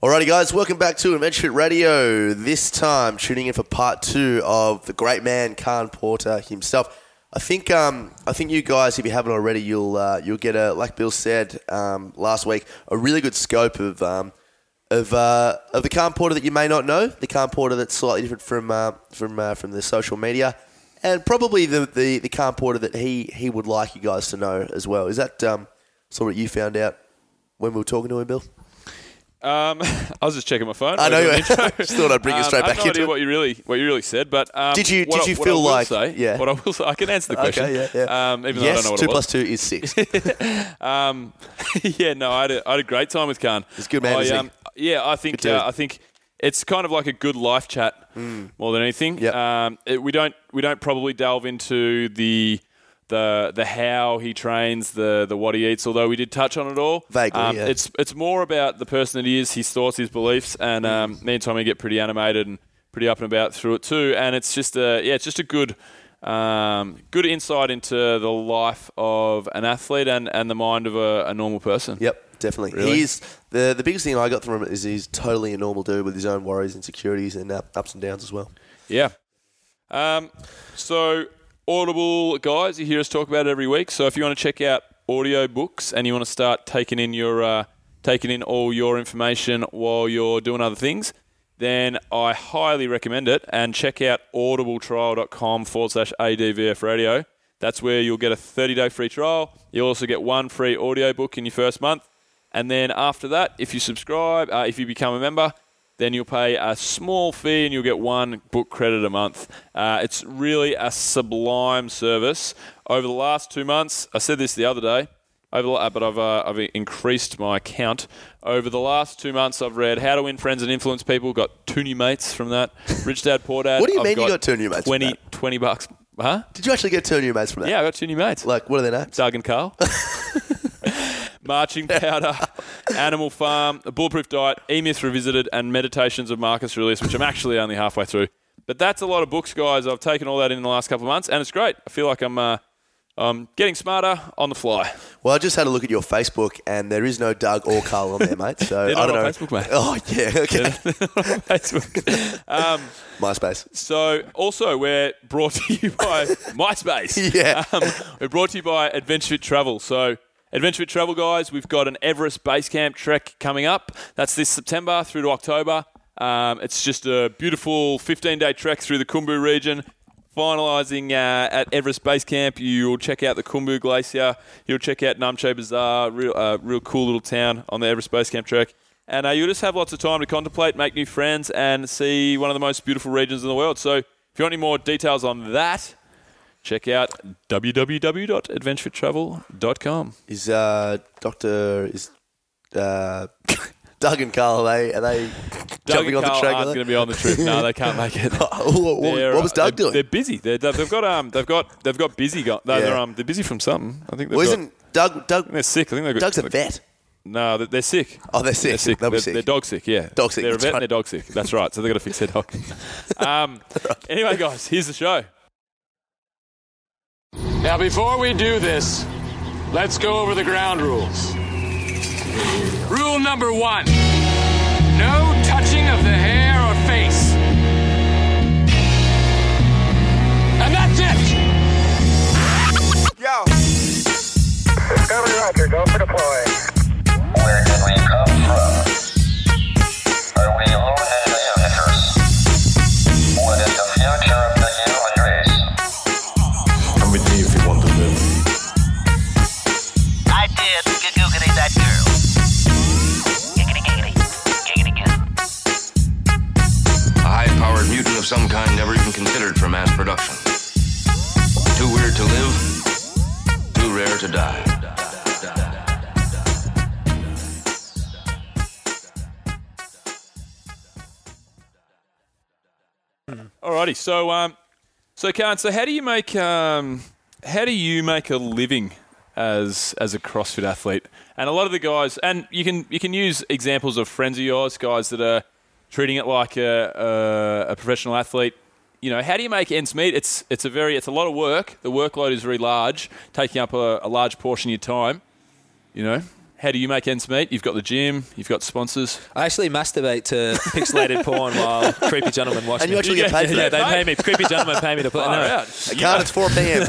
Alrighty, guys, welcome back to Adventure Radio. This time, tuning in for part two of the great man Khan Porter himself. I think, um, I think you guys, if you haven't already, you'll uh, you'll get a like Bill said um, last week, a really good scope of um, of uh, of the Khan Porter that you may not know, the Khan Porter that's slightly different from uh, from uh, from the social media, and probably the the, the Khan Porter that he he would like you guys to know as well. Is that sort of what you found out when we were talking to him, Bill? Um, I was just checking my phone. I know. You- just thought I'd bring you Um, straight I have back no into idea it. what you really what you really said, but um, Did you- did you what feel I like- say, yeah. What I will say, I can answer the question. Okay, yeah, yeah. Um, even though I yes, don't know what two it was. two is six. Um, yeah, no, I had, a, I had a great time with Khan. He's a good man, I, isn't yeah, I think uh, I think it's kind of like a good life chat more than anything. Yep. Um, it, we don't we don't probably delve into the the the how he trains, the the what he eats. Although we did touch on it all. Vaguely, Um, yeah. It's it's more about the person that he is, his thoughts, his beliefs, and um, me and Tommy get pretty animated and pretty up and about through it too. And it's just a yeah, it's just a good. Um, good insight into the life of an athlete and, and the mind of a, a normal person. Yep, definitely. Really? He's the the biggest thing I got from him is he's totally a normal dude with his own worries, insecurities, and uh, ups and downs as well. Yeah. Um, so, Audible, guys, you hear us talk about it every week. So, if you want to check out audio books and you want to start taking in your uh, taking in all your information while you're doing other things, then I highly recommend it. And check out audibletrial.com forward slash ADVF radio. That's where you'll get a 30 day free trial. You'll also get one free audio book in your first month. And then after that, if you subscribe, uh, if you become a member, then you'll pay a small fee and you'll get one book credit a month. Uh, it's really a sublime service. Over the last two months, I said this the other day, over but I've, uh, I've increased my count. Over the last two months, I've read How to Win Friends and Influence People, got two new mates from that. Rich Dad, Poor Dad. What do you I've mean you got two new mates from 20, that? 20 bucks. Huh? Did you actually get two new mates from that? Yeah, I got two new mates. Like, what are their names? Doug and Carl. Marching Powder, Animal Farm, A Bulletproof Diet, E Myth Revisited, and Meditations of Marcus Aurelius, which I'm actually only halfway through. But that's a lot of books, guys. I've taken all that in the last couple of months, and it's great. I feel like I'm uh, um, getting smarter on the fly. Well, I just had a look at your Facebook, and there is no Doug or Carl on there, mate. So I don't on know. Facebook, mate. Oh yeah, okay. Facebook. Um, MySpace. So, also, we're brought to you by MySpace. Yeah. Um, we're brought to you by Adventure Travel. So, Adventure Travel, guys, we've got an Everest Base Camp trek coming up. That's this September through to October. Um, it's just a beautiful 15 day trek through the Khumbu region. Finalising uh, at Everest Base Camp, you'll check out the Khumbu Glacier. You'll check out Namche Bazaar, real, uh, real cool little town on the Everest Base Camp trek. And uh, you'll just have lots of time to contemplate, make new friends, and see one of the most beautiful regions in the world. So, if you want any more details on that, check out www.adventurefittravel.com. Is uh, Doctor is uh, Doug and Carl? Are they are they jumping on the track? aren't are going to be on the trip. No, they can't make it. what, They're, what was uh, Doug they're, doing? They're busy. They're, they've got um, they've got they've got busy. Got no, Yeah. they're um, they're busy from something. I think they've well, got, isn't Doug Doug they're sick. I think they've got. Doug's a vet? No, they're, sick. Oh, they're sick. They're sick. They'll be They're, sick. they're dog sick. Yeah, Dog sick, They're a vet. right. and They're dog sick. That's right. So they've got to fix their dog. um, anyway, guys, here's the show. Now, before we do this, let's go over the ground rules. Rule number one no touching of the hair or face. And that's it! Yo. Discovery Roger, go for deploy. Where did we come from? Are we alone some kind never even considered for mass production. Too weird to live, too rare to die. Alrighty, so um, so Khan, so how do you make um, how do you make a living as as a CrossFit athlete? And a lot of the guys, and you can you can use examples of friends of yours, guys that are treating it like a, a, a professional athlete. You know, how do you make ends meet? It's it's a very it's a lot of work. The workload is very large, taking up a, a large portion of your time. You know, how do you make ends meet? You've got the gym, you've got sponsors. I actually masturbate to pixelated porn while creepy gentlemen watch And me. you actually get paid for yeah, that. they pay me. Creepy gentlemen pay me to play. Far no. out. I can't. It's 4 p.m.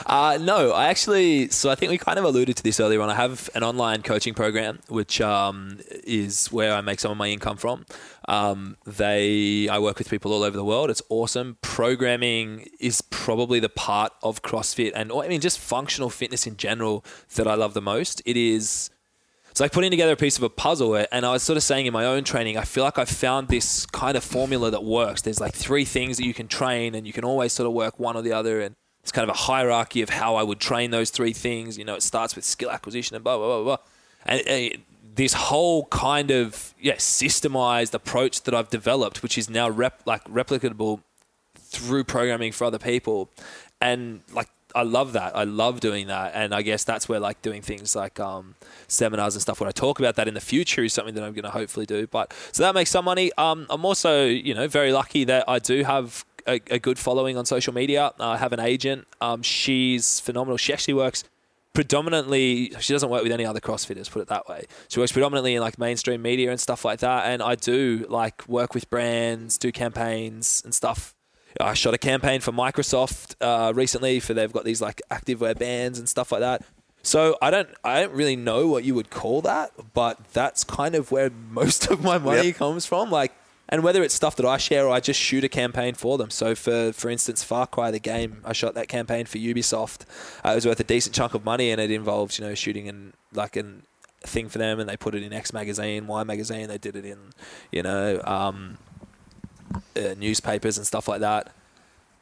Uh, no, I actually. So I think we kind of alluded to this earlier on. I have an online coaching program, which um, is where I make some of my income from. Um, they, I work with people all over the world. It's awesome. Programming is probably the part of CrossFit and I mean just functional fitness in general that I love the most. It is. It's like putting together a piece of a puzzle. And I was sort of saying in my own training, I feel like I've found this kind of formula that works. There's like three things that you can train, and you can always sort of work one or the other. And it's kind of a hierarchy of how I would train those three things. You know, it starts with skill acquisition and blah, blah, blah, blah. And uh, this whole kind of, yeah, systemized approach that I've developed, which is now rep- like replicable through programming for other people. And like, I love that. I love doing that. And I guess that's where like doing things like um, seminars and stuff, when I talk about that in the future is something that I'm going to hopefully do. But so that makes some money. Um, I'm also, you know, very lucky that I do have a, a good following on social media. I have an agent. Um, she's phenomenal. She actually works predominantly she doesn't work with any other crossfitters put it that way. She works predominantly in like mainstream media and stuff like that and i do like work with brands do campaigns and stuff. I shot a campaign for microsoft uh, recently for they've got these like activewear bands and stuff like that. So i don't i don't really know what you would call that but that's kind of where most of my money Yep. comes from. Like and whether it's stuff that I share or I just shoot a campaign for them. So for for instance, Far Cry the game, I shot that campaign for Ubisoft. Uh, it was worth a decent chunk of money, and it involves you know shooting in like an thing for them, and they put it in X magazine, Y magazine. They did it in you know um, uh, newspapers and stuff like that.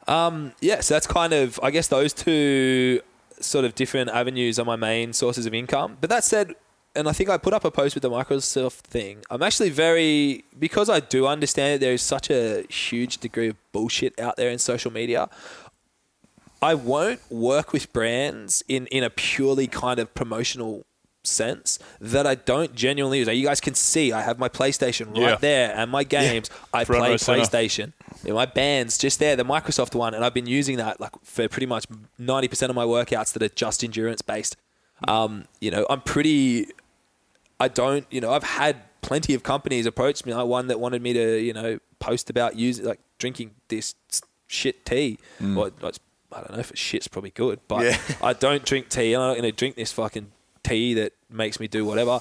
Um, yeah, so that's kind of I guess those two sort of different avenues are my main sources of income. But that said, and I think I put up a post with the Microsoft thing. I'm actually very because I do understand that there is such a huge degree of bullshit out there in social media. I won't work with brands in in a purely kind of promotional sense that I don't genuinely use. Like, You guys can see I have my PlayStation right Yeah. there and my games. I Front play. PlayStation. Yeah, my band's just there, the Microsoft one, and I've been using that like for pretty much ninety percent of my workouts that are just endurance based. Um, you know, I'm pretty. I don't, you know, I've had plenty of companies approach me. Like one that wanted me to, you know, post about using like drinking this shit tea. Mm. Well, it's- I don't know if it's shit's probably good, but Yeah. I don't drink tea. and I'm not going to drink this fucking tea that makes me do whatever,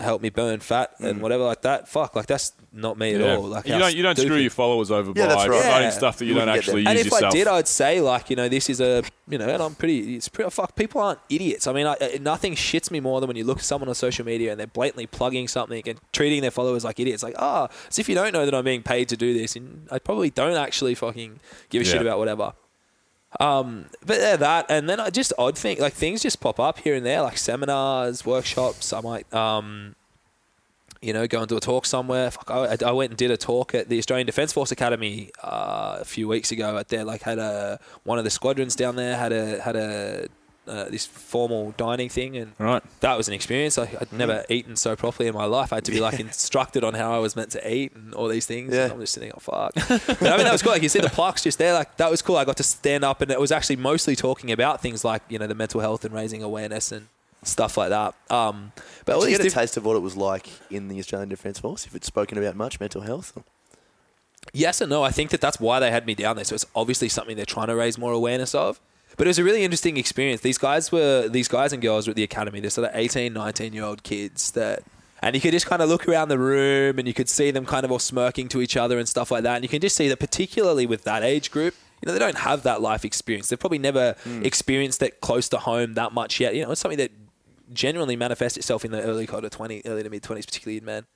help me burn fat and mm. whatever like that. Fuck, like that's not me at Yeah. all. Like you don't you don't screw your followers over Yeah, by right. promoting Yeah. stuff that you, You don't actually that. And if yourself. I did, I'd say like you know this is a you know, and I'm pretty. It's pretty fuck. People aren't idiots. I mean, I, I- nothing shits me more than when you look at someone on social media and they're blatantly plugging something and treating their followers like idiots. Like, ah, as if you don't know that I'm being paid to do this, and I probably don't actually fucking give a shit about whatever. Um, but yeah, that, and then I just odd thing like things just pop up here and there, like seminars, workshops. I might, um, you know, go and do a talk somewhere. Fuck, I, I went and did a talk at the Australian Defence Force Academy uh, a few weeks ago. At there, like had a one of the squadrons down there had a had a uh, this formal dining thing, and Right. that was an experience. I, I'd never eaten so properly in my life. I had to be like instructed on how I was meant to eat and all these things. Yeah. I'm just sitting, oh fuck. But, I mean, that was cool. Like you see the plaques just there. Like that was cool. I got to stand up, and it was actually mostly talking about things like you know the mental health and raising awareness and stuff like that. Um, but all Did you these get a taste of what it was like in the Australian Defence Force? If it's spoken about much, mental health. Yes and no. I think that that's why they had me down there. So it's obviously something they're trying to raise more awareness of. But it was a really interesting experience. These guys were these guys and girls were at the academy. They're sort of 18, 19 year old kids that and you could just kind of look around the room and you could see them kind of all smirking to each other and stuff like that. And you can just see that particularly with that age group, you know, they don't have that life experience. They've probably never experienced it close to home that much yet. You know, it's something that genuinely manifest itself in the early kind of 20, early to mid 20s, particularly in men.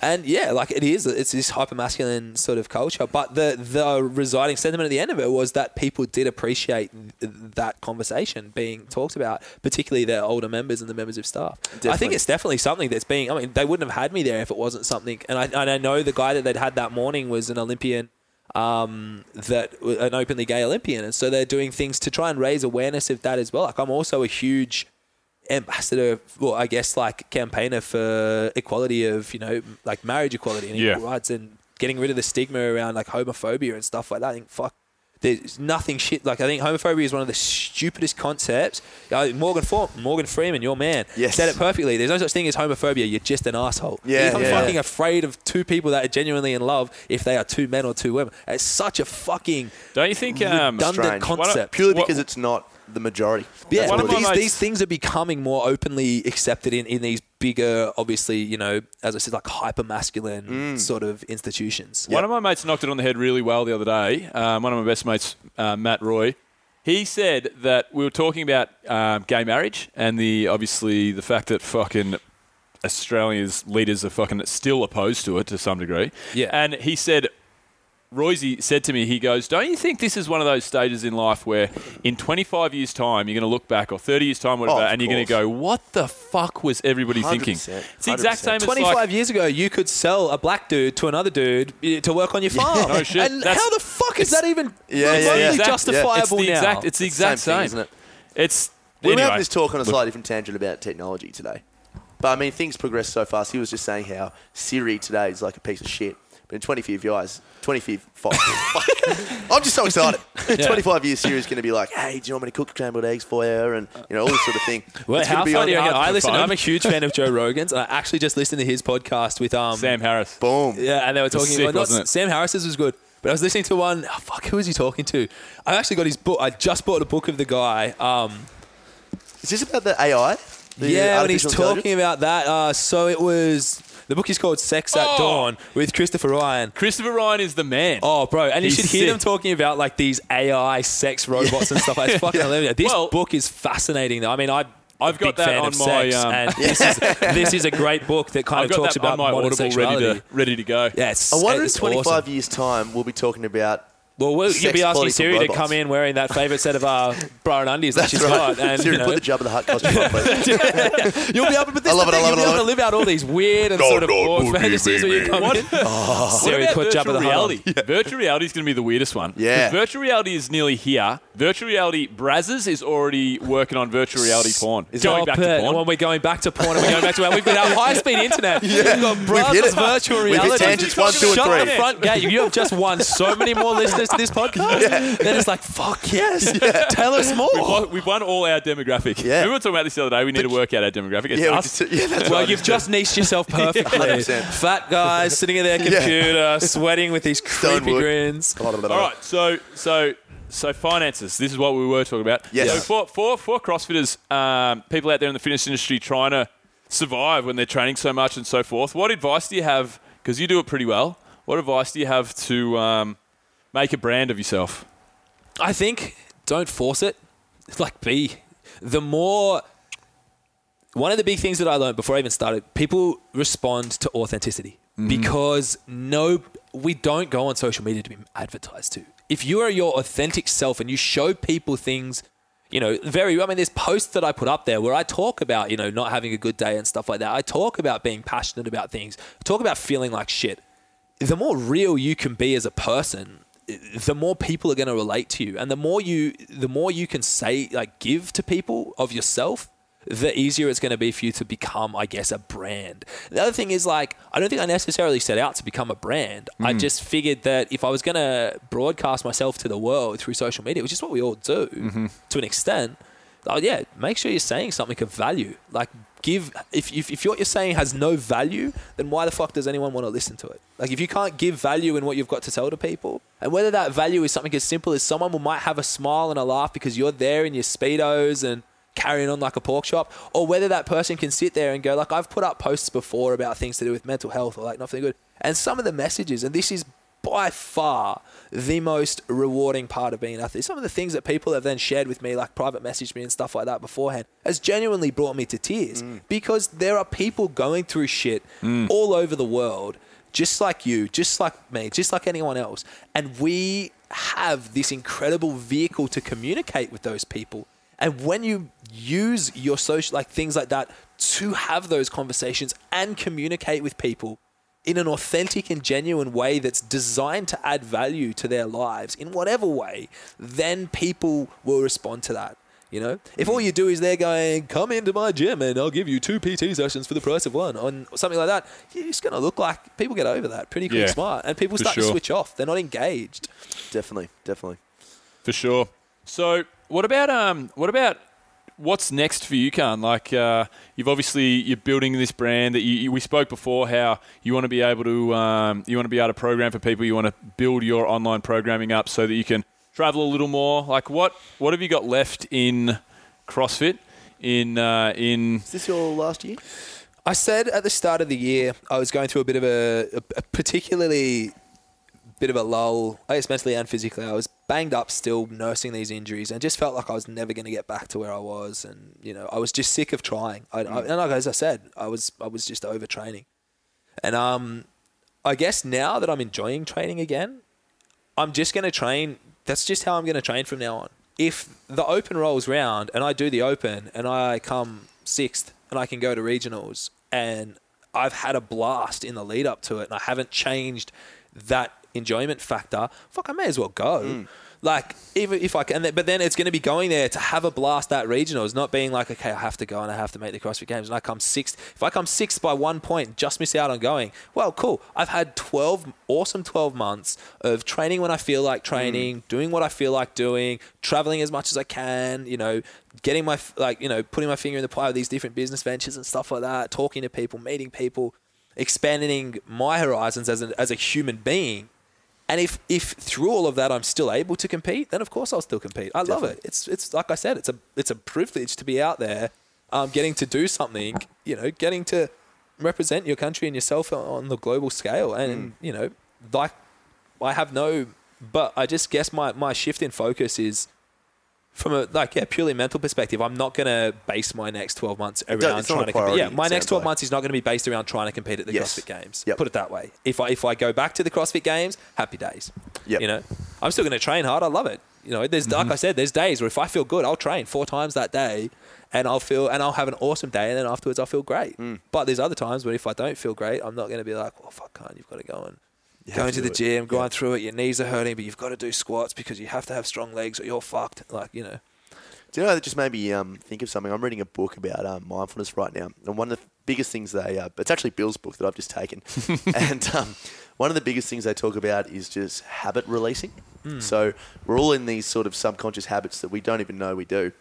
And yeah, like it is, it's this hyper masculine sort of culture. But the the residing sentiment at the end of it was that people did appreciate th- that conversation being talked about, particularly their older members and the members of staff. I think it's definitely something that's being. I mean, they wouldn't have had me there if it wasn't something. And I, and I know the guy that they'd had that morning was an Olympian um, that an openly gay Olympian, and so they're doing things to try and raise awareness of that as well. Like I'm also a huge ambassador, well, I guess like campaigner for equality of you know like marriage equality and Yeah. equal rights and getting rid of the stigma around like homophobia and stuff like that. I think fuck. There's nothing shit. Like I think homophobia is one of the stupidest concepts. Uh, Morgan For- Morgan Freeman, your man, Yes. said it perfectly. There's no such thing as homophobia. You're just an asshole. Yeah, you become yeah. fucking afraid of two people that are genuinely in love if they are two men or two women. It's such a fucking Don't you think? Um, redundant strange. Concept. Purely What- because it's not the majority. Yeah, That's One what of it my is. these, these things are becoming more openly accepted in, in these bigger, obviously, you know, as I said, like hyper masculine Mm. sort of institutions. One of my mates knocked it on the head really well the other day. Um, one of my best mates, uh, Matt Roy, he said that we were talking about um, gay marriage and the obviously the fact that fucking Australia's leaders are fucking still opposed to it to some degree. Yeah. And he said, Royce said to me, he goes, Don't you think this is one of those stages in life where in 25 years' time you're going to look back or 30 years' time, whatever, Oh, and you're going to go, What the fuck was everybody thinking? 100%, It's the exact 100%. same as 25 like, years ago, you could sell a black dude to another dude eh, to work on your farm. No shit. And That's- how the fuck is that even Yeah, yeah, remotely yeah. Exact- justifiable it's the now? exact, it's the exact Same thing, same, isn't it? It's We were anyway, having this talk on a slightly different tangent about technology today. But I mean, things progress so fast. He was just saying how Siri today is like a piece of shit. But in 25 years, 25, I'm just so excited. 25 years, Siri's going to be like, hey, do you want me to cook scrambled eggs for you? And, you know, all this sort of thing. Well, It's how be funny! on- you? I listen, I'm a huge fan of Joe Rogan's, and I actually just listened to his podcast with um Sam Harris. Boom. Yeah, and they were talking. sick, well, not- wasn't it? Sam Harris's was good, but I was listening to one. Oh, fuck, who was he talking to? I actually got his book. I just bought a book of the guy. Um, Is this about the AI? The yeah, when he's talking about that. Uh, so it was the book is called Sex at Oh! Dawn with Christopher Ryan. Christopher Ryan is the man. Oh, bro, and you He's should hear them talking about like these AI sex robots and stuff. It's fucking hilarious. This Well- book is fascinating. Though. I mean, I. I've got that fan on my, sex, um, and this is this is a great book that kind I've of talks about on my modern Audible ready to ready to go. Yeah, it's, I wonder in it's 25 awesome. years' time, we'll be talking about. Well, we'll you'll be asking Siri to come in wearing that favourite set of uh, bra and undies that That's she's right. got, and Siri, you know, put the Jabba the Hutt costume on, please. you'll be able, but this I love it, I thing, love you'll it, I be able to live out all these weird and sort of awkward fantasies when you come in. What Siri, about put virtual Jabba the Hutt on. reality? Virtual reality is going to be the weirdest one. Yeah. 'Cause Virtual reality is nearly here. Virtual reality, Brazzers is already working on virtual reality porn. Is going back it. to porn. When we're going back to porn, and we're going back to we've got our high speed internet. We've got We've hit Brazzers it. virtual We've hit reality. tangents one, two, and Shut the front gate. You have just won so many more listeners to this podcast. They're just like, fuck yes. Tell us more. We've won, we've won all our demographic. Yeah. We were talking about this the other day. We need to work out our demographic. It's Yeah, we just, yeah, that's Well, you've just niched yourself perfectly. 100%. Fat guys sitting at their computer, sweating with these creepy grins. All right, so so so finances. This is what we were talking about. Yes. So for for for CrossFitters, um, people out there in the fitness industry trying to survive when they're training so much and so forth. What advice do you have? Because you do it pretty well. What advice do you have to um, make a brand of yourself? I think don't force it. Like be the more one of the big things that I learned before I even started, people respond to authenticity mm-hmm. because no, we don't go on social media to be advertised to. If you are your authentic self and you show people things, you know, very, I mean, there's posts that I put up there where I talk about, you know, not having a good day and stuff like that. I talk about being passionate about things, I talk about feeling like shit. The more real you can be as a person, the more people are going to relate to you and the more you the more you can say like give to people of yourself the easier it's going to be for you to become i guess a brand. The other thing is like i don't think i necessarily set out to become a brand. I mm. just figured that if i was going to broadcast myself to the world through social media which is what we all do mm-hmm. to an extent oh yeah make sure you're saying something of value. Like give if, if, if what you're saying has no value then why the fuck does anyone want to listen to it? Like if you can't give value in what you've got to tell to people and whether that value is something as simple as someone will might have a smile and a laugh because you're there in your speedos and carrying on like a pork chop or whether that person can sit there and go like i've put up posts before about things to do with mental health or like nothing good. And some of the messages and this is by far the most rewarding part of being an athlete. Some of the things that people have then shared with me, like private messaged me and stuff like that beforehand, has genuinely brought me to tears mm. because there are people going through shit mm. all over the world, just like you, just like me, just like anyone else. And we have this incredible vehicle to communicate with those people. And when you use your social, like things like that, to have those conversations and communicate with people in an authentic and genuine way that's designed to add value to their lives in whatever way, then people will respond to that. You know, if all you do is they're going, come into my gym and I'll give you two PT sessions for the price of one, on something like that, you're just going to look like people get over that pretty quick, Yeah, smart, and people for start to switch off. They're not engaged. Definitely, definitely. For sure. So, what about um, what about what's next for you, Khan? Like, uh, you've obviously you're building this brand that you, you- we spoke before. How you want to be able to um, you want to be able to program for people. You want to build your online programming up so that you can travel a little more. Like, what what have you got left in CrossFit? In uh, in Is this your last year? I said at the start of the year I was going through a bit of a, a, a particularly bit of a lull, I guess mentally and physically. I was banged up still nursing these injuries and just felt like I was never going to get back to where I was. And, you know, I was just sick of trying. I, I, and like, as I said, I was, I was just overtraining. And um, I guess now that I'm enjoying training again, I'm just going to train. That's just how I'm going to train from now on. If the open rolls round and I do the open and I come sixth and I can go to regionals and I've had a blast in the lead up to it and I haven't changed that enjoyment factor, fuck, I may as well go. Hmm. Like even if I can, but then it's going to be going there to have a blast at regionals, not being like, okay, I have to go and I have to make the CrossFit Games, and I come sixth. If I come sixth by one point, just miss out on going. Well, cool. I've had twelve awesome twelve months of training when I feel like training, hmm. doing what I feel like doing, traveling as much as I can. You know, getting my like you know putting my finger in the pie of these different business ventures and stuff like that. Talking to people, meeting people, expanding my horizons as a, as a human being. And if, if through all of that I'm still able to compete, then of course I'll still compete. I love it. It's it's like I said, it's a it's a privilege to be out there, um, getting to do something. You know, getting to represent your country and yourself on- on the global scale. And you know, like I have no, but I just guess my my shift in focus is from a like yeah purely mental perspective. I'm not gonna base my next 12 months around it's not a trying to compete. Yeah, my next 12 like. months is not going to be based around trying to compete at the Yes. CrossFit Games. Yep. Put it that way. If I if I go back to the CrossFit Games, happy days. Yep. You know, I'm still going to train hard. I love it. You know, there's like mm-hmm. I said, there's days where if I feel good, I'll train four times that day, and I'll feel and I'll have an awesome day, and then afterwards I'll feel great. Mm. But there's other times where if I don't feel great, I'm not going to be like, well, fuck, can't you've got to go and have going to to the it. gym, going through it. Your knees are hurting, but you've got to do squats because you have to have strong legs or you're fucked. Like you know. Do you know that just made me um, think of something? I'm reading a book about um, mindfulness right now, and one of the biggest things they uh, it's actually Bill's book that I've just taken, and um, one of the biggest things they talk about is just habit releasing. So we're all in these sort of subconscious habits that we don't even know we do,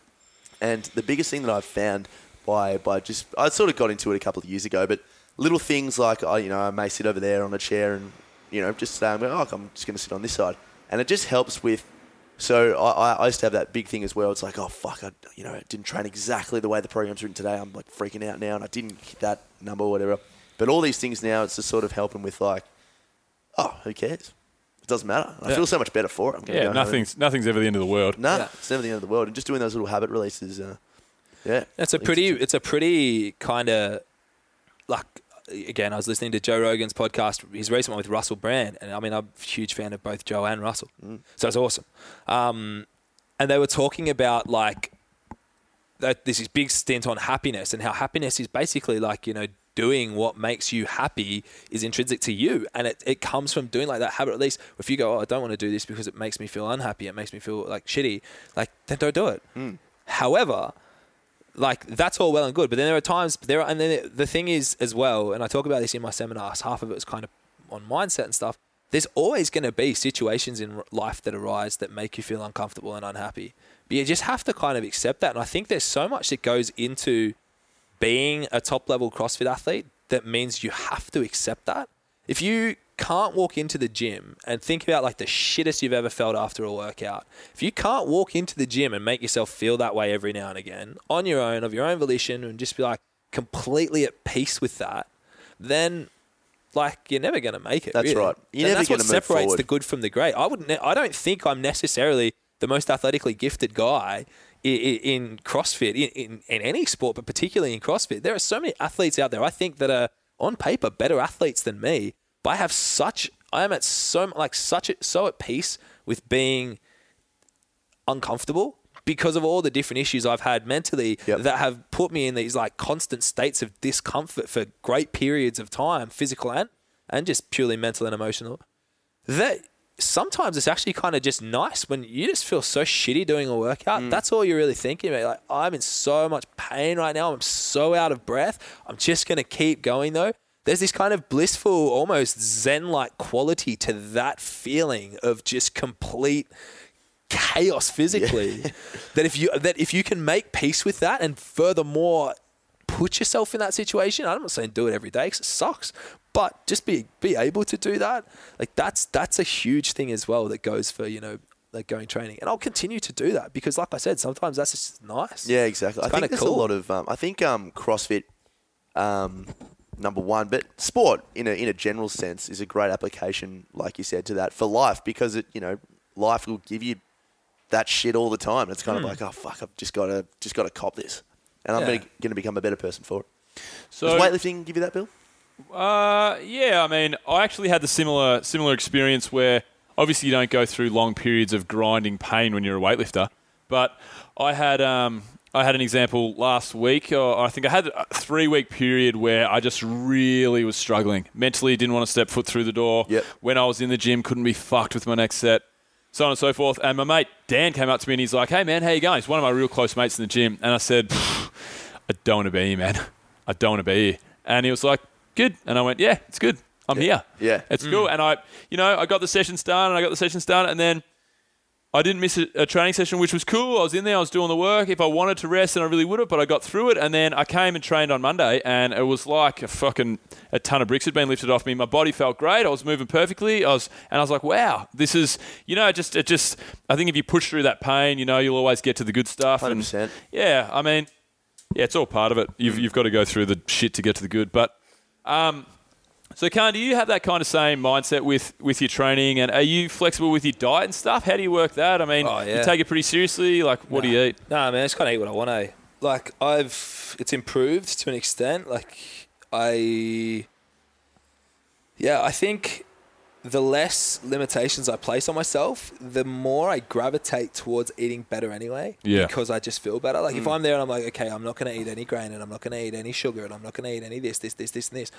and the biggest thing that I've found by by just I sort of got into it a couple of years ago, but little things like I you know I may sit over there on a chair and you know just saying, I'm, oh, I'm just going to sit on this side, and it just helps with so I, I- I used to have that big thing as well. It's like, oh fuck, I you know didn't train exactly the way the program's written today. I'm like freaking out now, and I didn't hit that number or whatever. But all these things now, it's just sort of helping with like, oh, who cares? It doesn't matter. I Yeah. feel so much better for it. I'm yeah, go home nothing's nothing's ever the end of the world. Nah, Yeah. it's never the end of the world. And just doing those little habit releases, uh, yeah, It's a pretty. It's a pretty kind of like. Again, I was listening to Joe Rogan's podcast, his recent one with Russell Brand, and I mean, I'm a huge fan of both Joe and Russell, so it's awesome. Um, and they were talking about like that this is big stint on happiness and how happiness is basically like you know doing what makes you happy is intrinsic to you. And it, it comes from doing like that habit at least if you go oh i don't want to do this because it makes me feel unhappy it makes me feel like shitty like then don't do it. However like that's all well and good but then there are times there are and then the thing is as well and i talk about this in my seminars half of it is kind of on mindset and stuff there's always going to be situations in life that arise that make you feel uncomfortable and unhappy but you just have to kind of accept that and i think there's so much that goes into being a top level CrossFit athlete that means you have to accept that. If you can't walk into the gym and think about like the shittest you've ever felt after a workout, if you can't walk into the gym and make yourself feel that way every now and again on your own, of your own volition, and just be like completely at peace with that, then like you're never going to make it. That's really. right. You're And never that's what gonna move separates forward. the good from the great. I wouldn't. I don't think I'm necessarily the most athletically gifted guy i- i- in CrossFit, in, in, in any sport, but particularly in CrossFit. There are so many athletes out there I think that are on paper better athletes than me, but I have such, I am at so, like such, a, so at peace with being uncomfortable because of all the different issues I've had mentally Yep. that have put me in these like constant states of discomfort for great periods of time, physical and and just purely mental and emotional. That sometimes it's actually kind of just nice when you just feel so shitty doing a workout. Mm. That's all you're really thinking about. Like I'm in so much pain right now. I'm so out of breath. I'm just gonna keep going though. There's this kind of blissful, almost zen-like quality to that feeling of just complete chaos physically. that if you that if you can make peace with that, and furthermore put yourself in that situation. I'm not saying do it every day because it sucks, but just be be able to do that. Like that's that's a huge thing as well that goes for you know like going training, and I'll continue to do that because, like I said, sometimes that's just nice. Yeah, exactly. It's I think there's cool. a lot of. Um, I think um, CrossFit, um, number one, but sport in a in a general sense is a great application, like you said, to that for life because it you know life will give you that shit all the time. It's kind of like oh fuck, I've just got to just got to cop this, and I'm Hmm. Yeah. going to become a better person for it. So Does weightlifting give you that, Bill? Uh, yeah, I mean, I actually had the similar similar experience where obviously you don't go through long periods of grinding pain when you're a weightlifter, but I had um, I had an example last week, or I think I had a three week period where I just really was struggling mentally, didn't want to step foot through the door. Yep. When I was in the gym, couldn't be fucked with my next set. So on and so forth. And my mate Dan came up to me and he's like, "Hey man, how you going?" He's one of my real close mates in the gym, and I said, "I don't want to be here, man. I don't want to be here." And he was like, "Good," and I went, "Yeah, it's good. I'm here. Yeah. it's mm. cool." And I, you know, I got the sessions done, and I got the sessions done, and then I didn't miss a, a training session, which was cool. I was in there, I was doing the work. If I wanted to rest, then I really would have, but I got through it. And then I came and trained on Monday, and it was like a fucking a ton of bricks had been lifted off me. My body felt great. I was moving perfectly. I was, and I was like, wow, this is, you know, just it just. I think if you push through that pain, you know, you'll always get to the good stuff. 100%. yeah, I mean, yeah, it's all part of it. You've you've got to go through the shit to get to the good, but. Um, so, Khan, do you have that kind of same mindset with, with your training, and are you flexible with your diet and stuff? How do you work that? I mean, Oh, yeah. you take it pretty seriously. Like, what do you eat? Nah, man, I just kind of eat what I want to. Like I've, it's improved to an extent. Like I, yeah, I think the less limitations I place on myself, the more I gravitate towards eating better anyway. Yeah. Because I just feel better. Like if mm. I'm there and I'm like, okay, I'm not going to eat any grain and I'm not going to eat any sugar and I'm not going to eat any this, this, this, this, and this.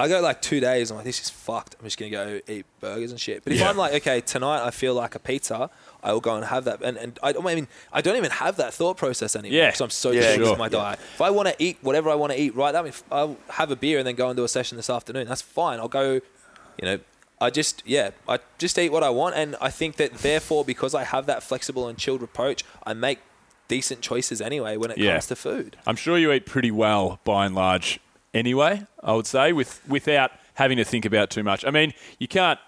I go like two days. I'm like, this is fucked. I'm just gonna go eat burgers and shit. But if Yeah. I'm like, okay, tonight I feel like a pizza, I will go and have that. And, and I, don't- I mean, I don't even have that thought process anymore Yeah. because I'm so Yeah, strict sure. with my diet. If I want to eat whatever I want to eat right now, if I'll have a beer and then go and do a session this afternoon. That's fine. I'll go. You know, I just yeah, I just eat what I want, and I think that therefore because I have that flexible and chilled approach, I make decent choices anyway when it Yeah. comes to food. I'm sure you eat pretty well by and large anyway, I would say, with without having to think about too much. I mean, you can't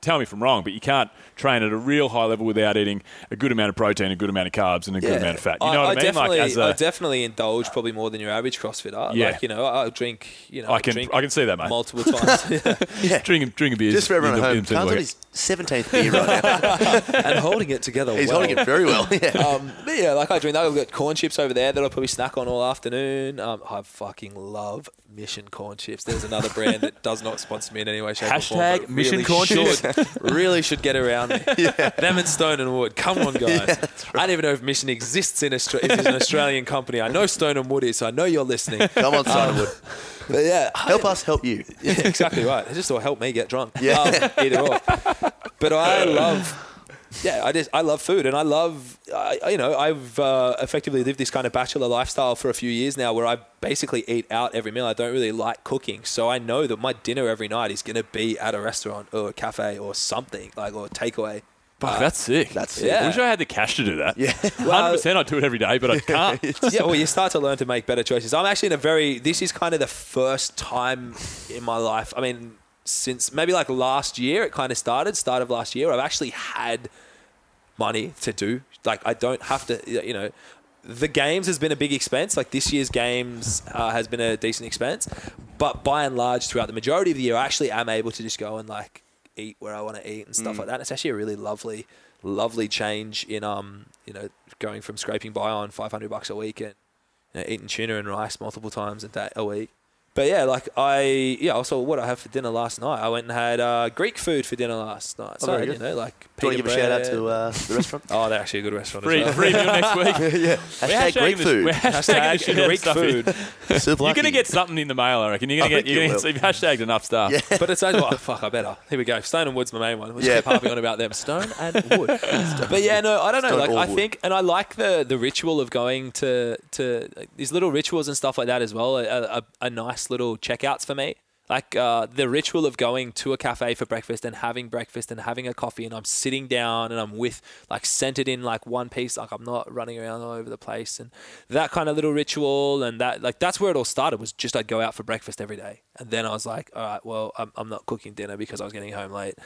tell me if I'm wrong, but you can't train at a real high level without eating a good amount of protein, a good amount of carbs, and a good amount of fat. You know what I, mean? Definitely, like as I a, definitely indulge probably more than your average CrossFitter. Yeah. Like, you know, I'll drink, you know, I can drink I can see that, mate. multiple times Yeah. Drink drink a beer. Just for everyone at home, Khan's on his 17th beer right now. and holding it together He's well. holding it very well. Yeah. Um, but yeah, like I drink that. I've got corn chips over there that I'll probably snack on all afternoon. Um, I fucking love Mission corn chips. There's another brand that does not sponsor me in any way, shape, or form. Hashtag Mission really corn chips. really should get around me. Them and Stone and Wood. Come on, guys. I don't even know if Mission exists in Australia. If it's an Australian company. I know Stone and Wood is, so I know you're listening. Come on, Stone and Wood. But yeah, Help us help you. Yeah, exactly right. It just will help me get drunk. Yeah. Um, either or. But I love. Yeah, I just I love food, and I love I, I- you know I've uh, effectively lived this kind of bachelor lifestyle for a few years now, where I basically eat out every meal. I don't really like cooking, so I know that my dinner every night is going to be at a restaurant or a cafe or something like or takeaway. Fuck, that's sick. That's sick. Yeah. I wish I had the cash to do that. Yeah. Hundred percent, I'd do it every day, but I can't. yeah, well, you start to learn to make better choices. I'm actually in a very. This is kind of the first time in my life. I mean, since maybe like last year, it kind of started. Start of last year, I've actually had money to do. Like, I don't have to. You know, the games has been a big expense. Like this year's games uh, has been a decent expense, but by and large, throughout the majority of the year, I actually am able to just go and like eat where I want to eat and stuff like that. And it's actually a really lovely, lovely change in um, you know, going from scraping by on 500 bucks a week and you know, eating tuna and rice multiple times a day a week. But yeah, like I yeah, also what I had for dinner last night. I went and had uh, Greek food for dinner last night. So Oh, you know, like Do you want to pita give a shout out to uh, the restaurant? Oh, they're actually a good restaurant. Free, as well. free meal next week. yeah. We're Hashtag Greek food. We're hashtagging the shit out of Greek stuff food. You're going to get something in the mail, I reckon. You're going to get. think You're you going to will. you've hashtagged enough stuff. Yeah. But it's only, oh, fuck, I better. Here we go. Stone and Wood's my main one. We'll just Yeah. keep harping on about them. Stone and Wood. but yeah, no, I don't know. Stone Like, I wood. think, and I like the the ritual of going to to like, these little rituals and stuff like that as well. Are, are, are nice little checkouts for me. Like uh, the ritual of going to a cafe for breakfast and having breakfast and having a coffee, and I'm sitting down and I'm with like centered in like one piece, like I'm not running around all over the place, and that kind of little ritual, and that like that's where it all started. Was just I'd go out for breakfast every day, and then I was like, all right, well, I'm, I'm not cooking dinner because I was getting home late.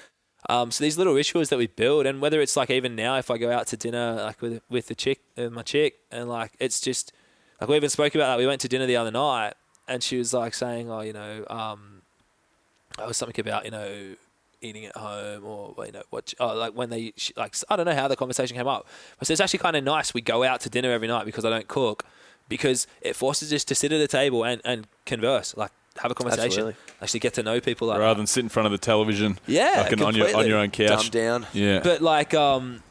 Um, so these little rituals that we build, and whether it's like even now, if I go out to dinner like with with the chick, with my chick, and like it's just like we even spoke about that. We went to dinner the other night, and she was like saying, "Oh, you know, um, it was something about you know." Eating at home, or you know, what? Oh, like when they she, like, I don't know how the conversation came up, but so it's actually kind of nice. We go out to dinner every night because I don't cook, because it forces us to sit at a table and, and converse, like have a conversation, Absolutely. actually get to know people like Rather that. than sit in front of the television, Yeah, fucking on your on your own couch. Dumb down. Yeah, But like, um,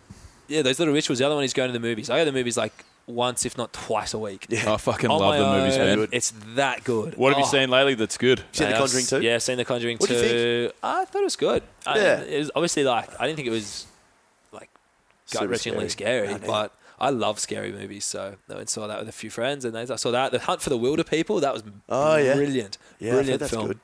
yeah, those little rituals. The other one is going to the movies. I go to the movies like once, if not twice a week. Yeah. I fucking On love my the movies, own. man. It's that good. What have you Oh. seen lately that's good? Seen The I was- Conjuring 2? Yeah, seen The Conjuring What do you 2. I thought it was good. I- Yeah. it was obviously like I didn't think it was like Super gut wrenchingly scary, scary. No, but I love scary movies. So I went and saw that with a few friends, and I saw that The Hunt for the Wilderpeople. That was Oh, yeah. brilliant, Yeah, I've heard brilliant that's film. good.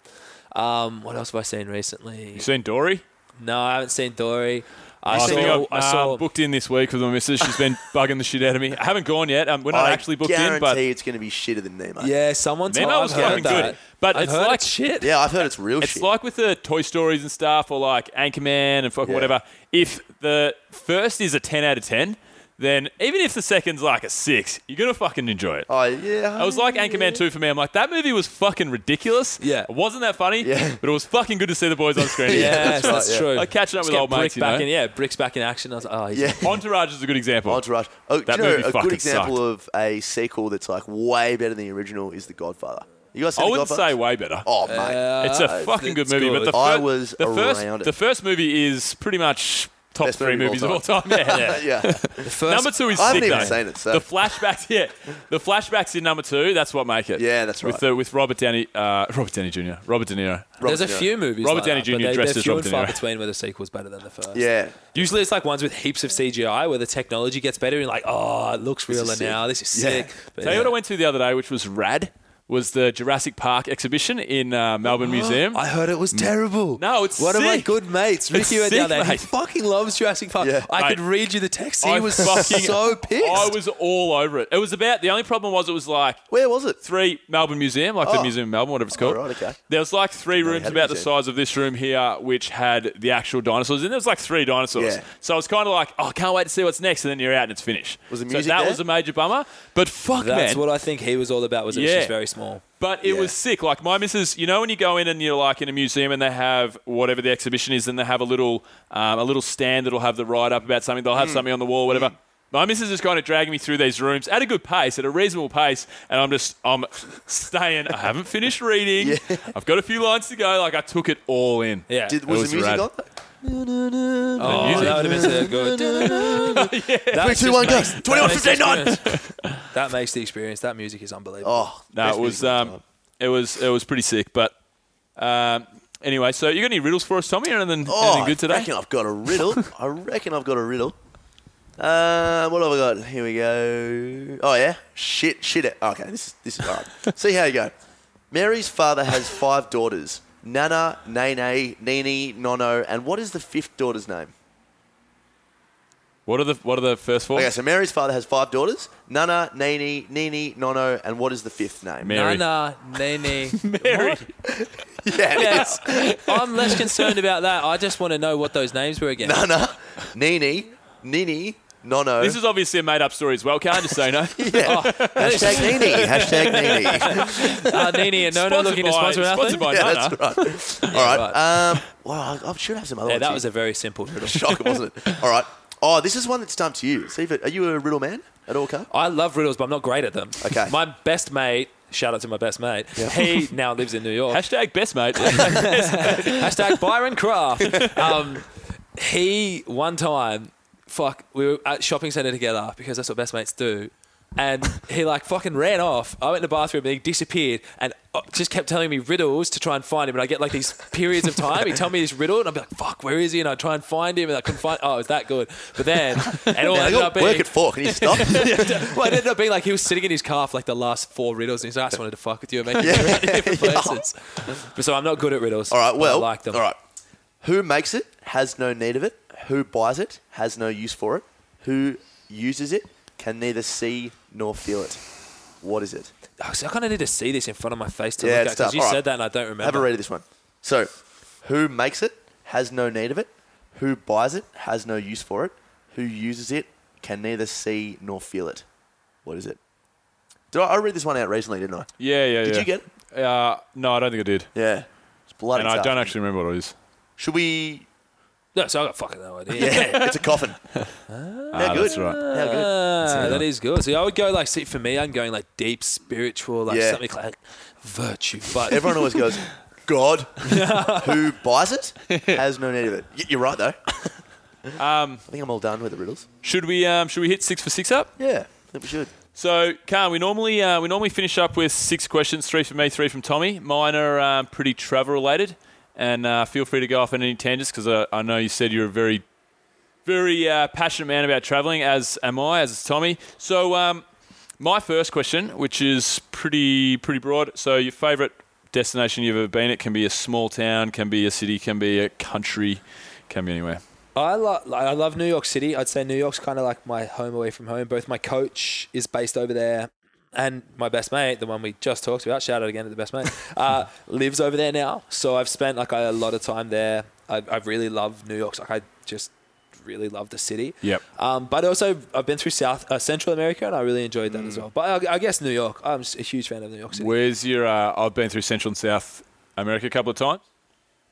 Um, what else have I seen recently? You seen Dory? No, I haven't seen Dory. I I saw. I've saw. um, booked in this week with my missus. She's been bugging the shit out of me. I haven't gone yet. Um, we're not I actually booked in, guarantee but it's going to be shitter than Nemo. yeah, someone told Nemo I've was heard fucking that. good. But I've it's heard like shit. Yeah, I've heard it's real shit. It's shit. like with the Toy Stories and stuff, or like Anchorman and fucking Yeah. whatever. If the first is a ten out of ten, then even if the second's like a six, you're gonna fucking enjoy it. oh, yeah. I was like Anchorman 2 for me. I'm like, that movie was fucking ridiculous. Yeah. It wasn't that funny, Yeah. but it was fucking good to see the boys on screen. yeah, that's that's, right, yeah. true. Like catching up Just with old mates, you back know? in, yeah, bricks back in action. I was like, oh, Yeah. Entourage is a good example. Entourage. Oh, That you know, movie a good example sucked. of a sequel that's like way better than the original is The Godfather. You guys I wouldn't say way better. Oh, mate. it's a Uh, fucking good movie, good. but the, I was the first around it. the first movie is pretty much top Best three movie movies all of all time. Yeah, yeah. yeah. the first, Number two is I haven't sick, even though. seen it, so- The flashbacks, yeah, the flashbacks in number two. That's what make it. Yeah, that's With right. the, with Robert Downey, uh, Robert Downey Jr., Robert De Niro. There's a De Niro. few movies. Robert like Downey that, Jr. but they, dressed they're as few Robert and De far Niro. between where the sequel's better than the first. Yeah. Usually it's like ones with heaps of CGI where the technology gets better and like, oh, it looks is realer now. This is Yeah. sick. But Tell you yeah. what I went to the other day, which was rad, was the Jurassic Park exhibition in uh, Melbourne Museum. I heard it was terrible. No, it's one of my sick. good mates. It's Ricky went down sick, there. He mate. fucking loves Jurassic Park. Yeah. I could Mate, read you the text. He I was fucking- so pissed. I was all over it. It was about the only problem was it was like Where was it? three Melbourne Museum, like the Oh. Museum of Melbourne, whatever it's called. Oh, right, okay. There was like three rooms had a about the museum. size of this room here, which had the actual dinosaurs, and there was like three dinosaurs. Yeah. So I was kind of like, oh, I can't wait to see what's next, and then you're out and it's finished. Was the so music that there? was a major bummer. But fuck, That's man, what I think he was all about. Was it was Yeah. just very small. But it Yeah. was sick. Like my missus, you know, when you go in and you're like in a museum and they have whatever the exhibition is, and they have a little um, a little stand that'll have the write up about something. They'll have something on the wall, whatever. My missus is kind of dragging me through these rooms at a good pace, at a reasonable pace, and I'm just I'm staying. I haven't finished reading. I've got a few lines to go. Like I took it all in. Yeah. Did, It was, was the music rad. on? Oh, that would have been so good. That Three, two, go. makes- 21, that makes the 59. experience- That makes the experience. That music is unbelievable. Oh, No, best it was music of all um, it was it was pretty sick. But um, anyway, so you got any riddles for us, Tommy? Or anything, Oh, anything good today? I reckon I've got a riddle. I reckon I've got a riddle. Uh, what have I got? Here we go. Oh yeah, shit, shit. it. Okay, this is this is all right. See how you go. Mary's father has five daughters: Nana, Nene, Nini, Nono, and what is the fifth daughter's name? What are the what are the first four? Okay, so Mary's father has five daughters: Nana, Nini, Nini, Nono, and what is the fifth name? Mary. Nana, Nene. Mary. Yeah, it Yeah, is. I'm less concerned about that. I just want to know what those names were again. Nana, Nini, Nini, Nono. This is obviously a made up story as well. Can't I just say no? yeah. Hashtag Nini. Hashtag Nini. Uh, Nene and Nono Sponsored looking to by- sponsor nothing. sponsored by yeah, Nana. that's right. All right. right. Um, well, I I should have some other Yeah, ones. that here. was a very simple riddle. shocker, wasn't it? All right. Oh, this is one that stumped you. See if it, are you a riddle man at all, Khan? I love riddles, but I'm not great at them. Okay. My best mate, shout out to my best mate, he now lives in New York. Hashtag best mate. Hashtag Byron Craft. Um, he, one time, fuck, we were at shopping centre together because that's what best mates do. and he like fucking ran off. I went in the bathroom and he disappeared and uh, just kept telling me riddles to try and find him. And I get like these periods of time. He'd tell me this riddle and I'd be like, fuck, where is he? And I'd try and find him and I couldn't find. Oh, it was that good. But then, and all ended up being. work at four. Can you stop? well, it ended up being like he was sitting in his car for like the last four riddles, and he's like, "I just wanted to fuck with you and make you in different Yeah. places." But so I'm not good at riddles. All right. Well, I like them. all right. Who makes it has no need of it. Who buys it has no use for it. Who uses it can neither see nor feel it. What is it? Oh, see, I kind of need to see this in front of my face to Yeah, look at it's because you All said right. that and I don't remember. Have a read of this one. So, who makes it has no need of it. Who buys it has no use for it. Who uses it can neither see nor feel it. What is it? Did I, I read this one out recently, didn't I? Yeah, yeah, Did yeah. you get it? Uh, no, I don't think I did. Yeah. It's bloody and I don't actually remember what it is. Should we? No, so I got fucking no idea. Yeah, it's a coffin. How Ah, good? that's right. How good? Ah, that is good. So I would go like, see, for me, I'm going like deep spiritual, like Yeah. something like virtue. But Everyone always goes, God, who buys it has no need of it. Y- You're right though. Um, I think I'm all done with the riddles. should we um, should we hit six for six up? Yeah, I think we should. So, Khan, we normally uh, we normally finish up with six questions, three from me, three from Tommy. Mine are um, pretty travel related, and uh, feel free to go off on any tangents because I, I know you said you're a very, very uh, passionate man about traveling, as am I, as is Tommy. So, um, my first question, which is pretty pretty broad. So, your favourite destination you've ever been at can be a small town, can be a city, can be a country, can be anywhere. I love I love New York City. I'd say New York's kind of like my home away from home. Both my coach is based over there, and my best mate, the one we just talked about, shout out again to the best mate, uh, lives over there now. So I've spent like a lot of time there. I, I've really loved New York. Like I just really love the city. Yep. Um, but also I've been through South uh, Central America, and I really enjoyed that as well. But I, I guess New York. I'm a huge fan of New York City. Where's your? Uh, I've been through Central and South America a couple of times.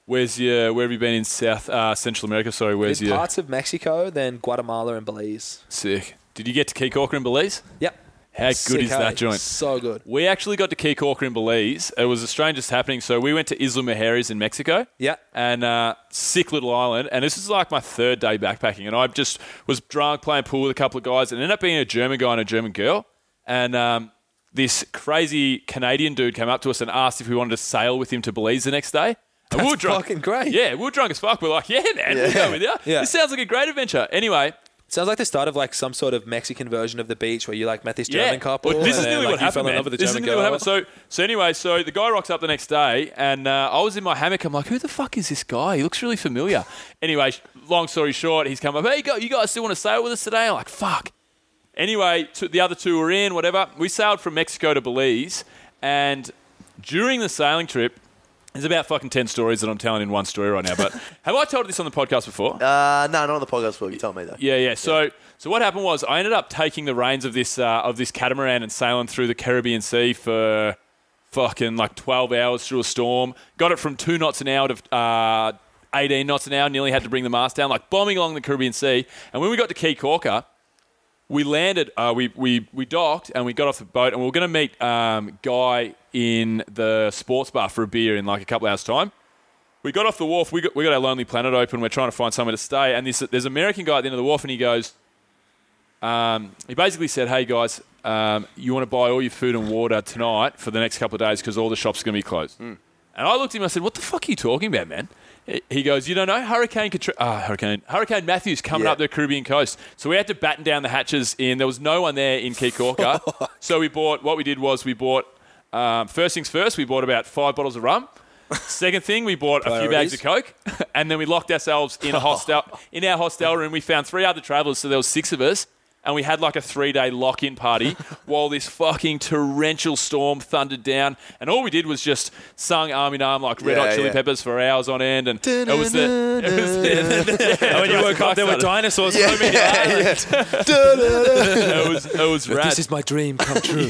Where's your? Where have you been in South uh, Central America? Sorry, where's your? parts of Mexico, then Guatemala and Belize. Sick. Did you get to Caye Caulker in Belize? Yep. How good Sick, is that joint? So good. We actually got to Caye Caulker in Belize. It was the strangest happening. So we went to Isla Mujeres in Mexico. Yeah. And uh, sick little island. And this is like my third day backpacking. And I just was drunk playing pool with a couple of guys and ended up being a German guy and a German girl. And um, this crazy Canadian dude came up to us and asked if we wanted to sail with him to Belize the next day. And we were That's drunk. fucking great. Yeah, we were drunk as fuck. We're like, yeah, man, we'll go with you. Yeah. This sounds like a great adventure. Anyway, Sounds like the start of like some sort of Mexican version of the beach where you like met this German couple. Well, this is nearly like, what happened, man. love with the this German is nearly what happened. So, so anyway, so the guy rocks up the next day, and uh, I was in my hammock. I'm like, who the fuck is this guy? He looks really familiar. anyway, long story short, he's come up. Hey, go, you guys still want to sail with us today? I'm like, fuck. Anyway, the other two were in. Whatever. We sailed from Mexico to Belize, and during the sailing trip. There's about fucking 10 stories that I'm telling in one story right now. But have I told this on the podcast before? Uh, no, not on the podcast before. You told me though. Yeah, yeah. So, so what happened was I ended up taking the reins of this uh, of this catamaran and sailing through the Caribbean Sea for fucking like 12 hours through a storm. Got it from two knots an hour to uh, 18 knots an hour. Nearly had to bring the mast down, like bombing along the Caribbean Sea. And when we got to Caye Caulker, we landed, uh, we, we, we docked and we got off the boat and we were going to meet um, Guy in the sports bar for a beer in like a couple hours' time. We got off the wharf, we got, we got our Lonely Planet open, we're trying to find somewhere to stay. And this, there's an American guy at the end of the wharf and he goes, um, he basically said, hey guys, um, you want to buy all your food and water tonight for the next couple of days because all the shops are going to be closed. And I looked at him, I said, what the fuck are you talking about, man? He goes, you don't know Hurricane Katri- uh, Hurricane Hurricane Matthews coming Yeah. up the Caribbean coast, so we had to batten down the hatches. In there was no one there in Caye Caulker, so we bought. What we did was we bought. Um, first things first, we bought about five bottles of rum. Second thing, we bought a few bags of coke, and then we locked ourselves in a hostel in our hostel room. We found three other travellers, so there was six of us, and we had like a three-day lock-in party while this fucking torrential storm thundered down. And all we did was just sung arm in arm like Red Yeah, Hot Chili yeah. Peppers for hours on end, and it was the. It was the And when you woke up, there were dinosaurs Yeah, yeah, it was it was rad. This is my dream come true.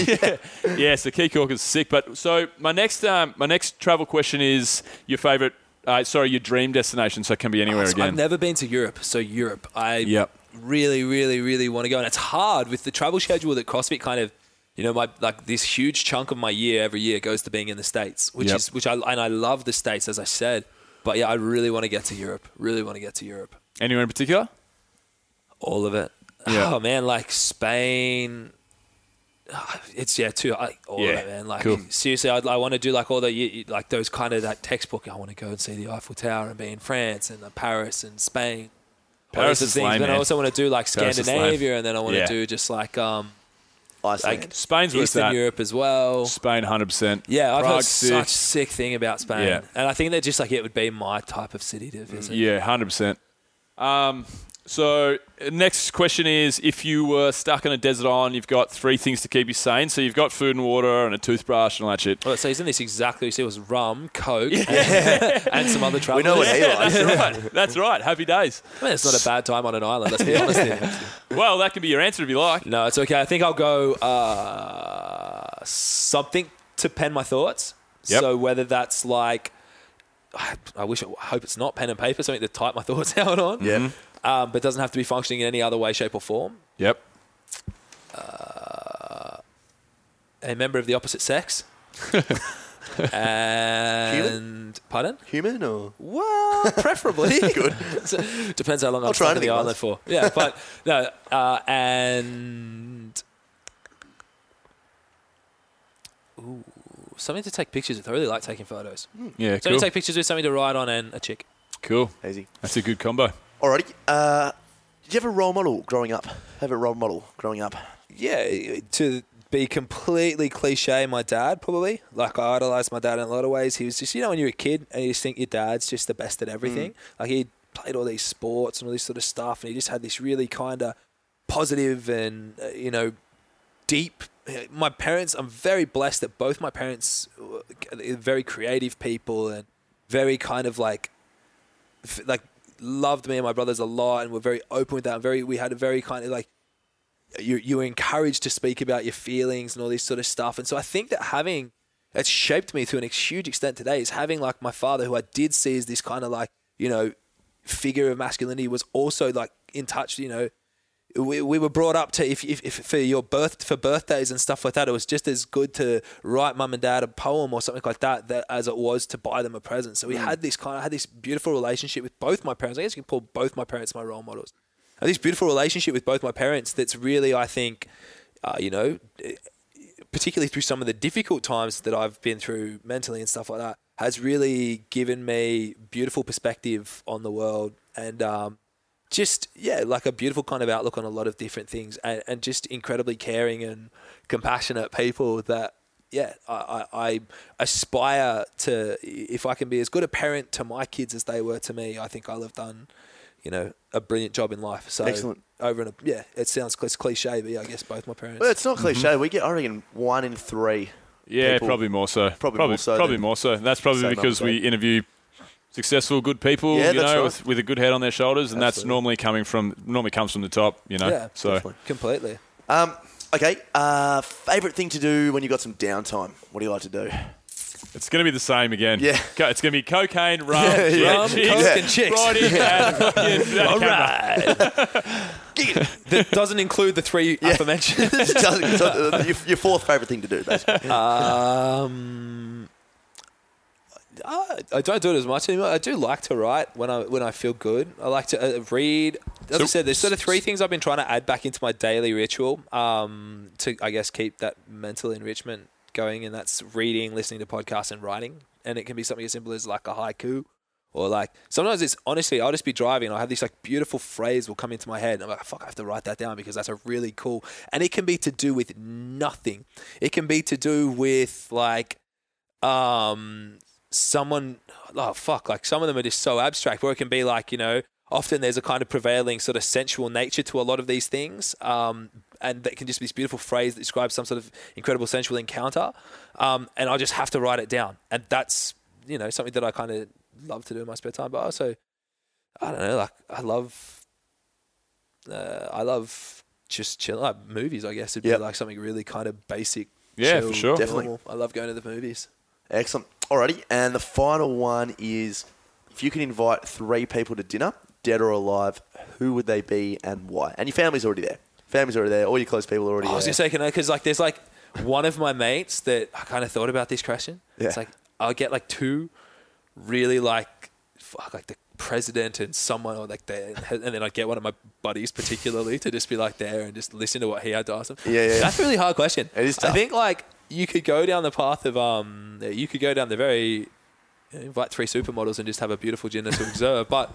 yeah, so Caye Caulker's sick. But so my next um, my next travel question is your favourite. Uh, sorry, your dream destination. So it can be anywhere So again. I've never been to Europe, so Europe. I Yep. Really, really, really want to go, and it's hard with the travel schedule that CrossFit kind of. You know, my like this huge chunk of my year every year goes to being in the states, which Yep. is which I and I love the states as I said, but yeah, I really want to get to Europe. Really want to get to Europe. Anywhere in particular? All of it. Yeah. Oh man, like Spain, it's yeah, too like, all Yeah, of it, man. Like cool. seriously, I, I want to do like all the like those kind of that textbook. I want to go and see the Eiffel Tower and be in France and uh, Paris and Spain. All Paris is things. lame, Then I also want to do like Paris. Scandinavia, and then I want to Yeah. do just like um Iceland. like Spain's where it's Eastern at. Europe as well. Spain, hundred percent. Yeah, I've heard Prague's such sick. sick thing about Spain, Yeah. and I think that just like it would be my type of city to visit. Yeah, hundred percent. So next question is: If you were stuck on a desert island, you've got three things to keep you sane. So you've got food and water and a toothbrush and all that shit. Well, so isn't this exactly what you said? Was rum, coke, and, and some other trouble. We know what he likes. that's right. That's right. Happy days. I mean, it's not a bad time on an island. Let's be honest. Here. Well, that can be your answer if you like. No, it's okay. I think I'll go uh, something to pen my thoughts. Yep. So whether that's like, I, I wish, I hope it's not pen and paper, something to type my thoughts out on. Yeah. Um, but doesn't have to be functioning in any other way, shape, or form. Yep. A member of the opposite sex. and pardon? Human or Well, preferably. Good. Depends how long I'll I'm try stuck on the anything island once. for. Yeah, but no, uh, and ooh, something to take pictures with. I really like taking photos. Yeah. Something Cool. to take pictures with, something to write on, and a chick. Cool. easy? That's a good combo. Alrighty. Uh, did you have a role model growing up? Have a role model growing up? Yeah, to be completely cliche, my dad probably. Like I idolized my dad in a lot of ways. He was just, you know, when you're a kid and you just think your dad's just the best at everything. Like he played all these sports and all this sort of stuff, and he just had this really kind of positive and uh, you know deep. My parents, I'm very blessed that both my parents uh, are very creative people and very kind of like like loved me and my brothers a lot and were very open with that. And very, we had a very kind of like you you were encouraged to speak about your feelings and all this sort of stuff. And so I think that having it's shaped me to an huge extent today is having like my father, who I did see as this kind of like you know figure of masculinity, was also like in touch. You know, we, we were brought up to if, if, if for your birth for birthdays and stuff like that, it was just as good to write mum and dad a poem or something like that, that as it was to buy them a present. So we had this kind of had this beautiful relationship with both my parents. I guess you can call both my parents my role models. Had this beautiful relationship with both my parents. That's really, I think, uh, you know, particularly through some of the difficult times that I've been through mentally and stuff like that, has really given me beautiful perspective on the world and um, just yeah, like a beautiful kind of outlook on a lot of different things, and, and just incredibly caring and compassionate people that. Yeah, I, I, I aspire to if I can be as good a parent to my kids as they were to me. I think I'll have done, you know, a brilliant job in life. So Excellent. Over and a, yeah, it sounds cl- cliche, but yeah, I guess both my parents. Well, it's not mm-hmm. cliche. We get, I reckon, one in three. Yeah, people- probably more so. Probably probably more so Probably more so. That's probably because we interview successful, good people. Yeah, you that's know, right. with, with a good head on their shoulders, and that's normally coming from normally comes from the top. You know, Yeah, so definitely. completely. Um, okay. Uh, favorite thing to do when you've got some downtime? What do you like to do? it's going to be the same again. Yeah. It's going to be cocaine, rum, Yeah, yeah, Rum, chicks, coke, and chicks. Friday, and fucking, uh, All camera. right. that doesn't include the three aforementioned. so, uh, your, your fourth favorite thing to do, basically. Um, I, I don't do it as much anymore. I do like to write when I when I feel good. I like to uh, read. As I So- said, there's sort of three things I've been trying to add back into my daily ritual um, to, I guess, keep that mental enrichment going, and that's reading, listening to podcasts, and writing. And it can be something as simple as like a haiku, or like sometimes it's honestly, I'll just be driving and I'll have this like beautiful phrase will come into my head. And I'm like, fuck, I have to write that down because that's a really cool. And it can be to do with nothing. It can be to do with like um someone oh fuck like some of them are just so abstract where it can be like you know often there's a kind of prevailing sort of sensual nature to a lot of these things um and that can just be this beautiful phrase that describes some sort of incredible sensual encounter um and i just have to write it down and that's you know something that i kind of love to do in my spare time but also i don't know like i love uh, i love just chill like movies i guess it'd Yep. be like something really kind of basic Yeah, chill, for sure. Definitely. normal. i love going to the movies Excellent. Alrighty. And the final one is if you could invite three people to dinner, dead or alive, who would they be and why? And your family's already there. Family's already there. All your close people are already there. I was there. gonna say, can I? Because like, there's like one of my mates that I kind of thought about this question. Yeah. It's like I'll get like two really like fuck like the president and someone or like there, and then I get one of my buddies particularly to just be like there and just listen to what he had to ask them. Yeah, yeah. That's a really hard question. It is I think like you could go down the path of um, you could go down the very invite three supermodels and just have a beautiful dinner to observe, but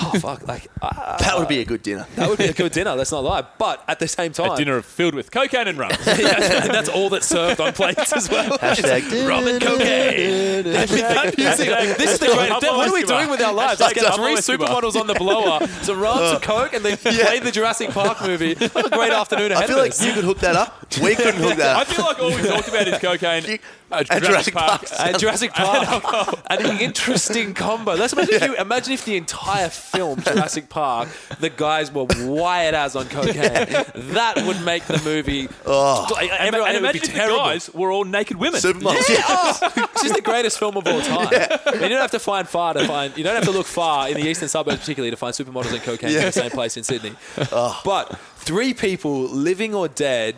oh fuck, like uh, That would be a good dinner. that would be a good dinner. Let's not lie. But at the same time, A dinner filled with cocaine and rum. yeah, that's all that's served on plates as well. Hashtag rum and cocaine. That music. This is the great. Pablo What are we doing with our lives? Let's get Pablo three supermodels on the blower, some rum, some coke, and then play the Jurassic Park movie. What a great afternoon ahead I feel like you could hook that up. We couldn't hook that I feel like all we talked about is cocaine. uh, and Jurassic Park. And Jurassic Park, and an interesting combo. Let's imagine if you imagine if the entire film Jurassic Park, the guys were wired as on cocaine. That would make the movie. Oh. Like, And, and it would be imagine if the terrible. guys were all naked women. Supermodels. Yeah, oh, it's just the greatest film of all time. I mean, you don't have to find far to find. You don't have to look far in the eastern suburbs, particularly, to find supermodels and cocaine in the same place in Sydney. But three people, living or dead.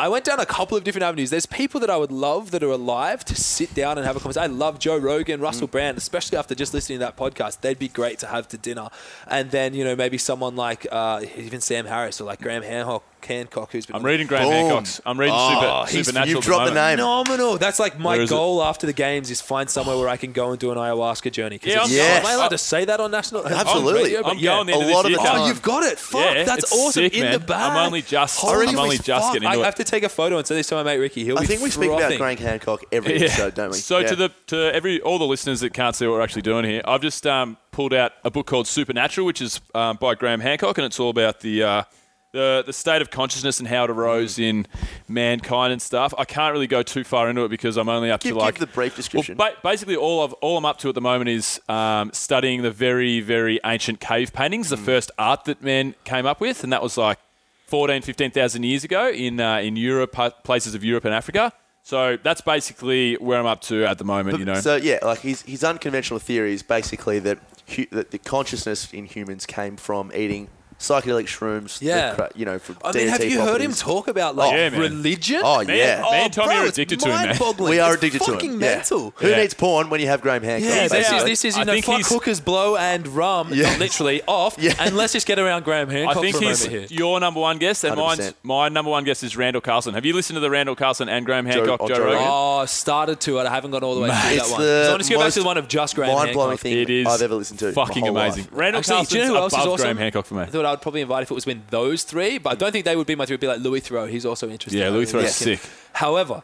I went down a couple of different avenues. There's people that I would love that are alive to sit down and have a conversation. I love Joe Rogan, Russell Brand, especially after just listening to that podcast. They'd be great to have to dinner. And then, you know, maybe someone like uh, even Sam Harris or like Graham Hancock, Hancock who's been I'm reading Graham Boom. Hancock's. I'm reading oh, Super, Supernatural. You've dropped the moment. name. Phenomenal. That's like my Where is it? goal after the games is find somewhere where I can go and do an ayahuasca journey. 'Cause Yeah, it's- I'm- Yes. Am I allowed to say that on national? Absolutely. on radio? I'm yeah. going the end a of lot this of the time. Oh, you've got it. Fuck, Yeah, that's awesome. sick, in man. the bag. I'm only just- Holy I'm only just fuck. getting into it. have to take a photo and send this to my mate Ricky. He'll I be think we speak about. Graham Hancock every Yeah. episode, don't we? So to the to every all the listeners that can't see what we're actually doing here, I've just um, pulled out a book called Supernatural, which is um, by Graham Hancock, and it's all about the. Uh, the, the state of consciousness and how it arose in mankind and stuff. I can't really go too far into it because I'm only up Give- to like give the brief description. Well, ba- basically, all of all I'm up to at the moment is um, studying the very very ancient cave paintings, Mm. the first art that man came up with, and that was like 14, 15,000 years ago in uh, in Europe, pa- places of Europe and Africa. So that's basically where I'm up to at the moment. you know, So yeah, like his his unconventional theory is basically that hu- that the consciousness in humans came from eating psychedelic shrooms. Yeah. cra- you know. For I mean, have DMT you heard him talk about like Yeah, religion? Oh Man, yeah. man, and oh, Tommy bro, are addicted to him, man. We are It's addicted to fucking him. Yeah. mental. Who Yeah. needs porn when you have Graham Hancock? Yeah, this is this is you I know think fuck hookers, blow and rum, Yeah. not literally off, Yeah. and let's just get around Graham Hancock. I think for he's here. your number one guest, and 100%. mine's, my number one guest is Randall Carlson. Have you listened to the Randall Carlson and Graham Joe- Hancock, oh, Joe, Joe Rogan? Rogan. Oh, started to it. I haven't gone all the way through that one. the So I want to go back to the one of just Graham mind-blowing Hancock. thing It is I've ever listened to. in fucking amazing. Randall Actually, do you know Carlson's who else is above? Graham Hancock for me. I thought I would probably invite if it was when those three, but I don't think they would be my three. It'd be like Louis Theroux. He's also interesting. Yeah, Louis really Theroux's like him. sick. However,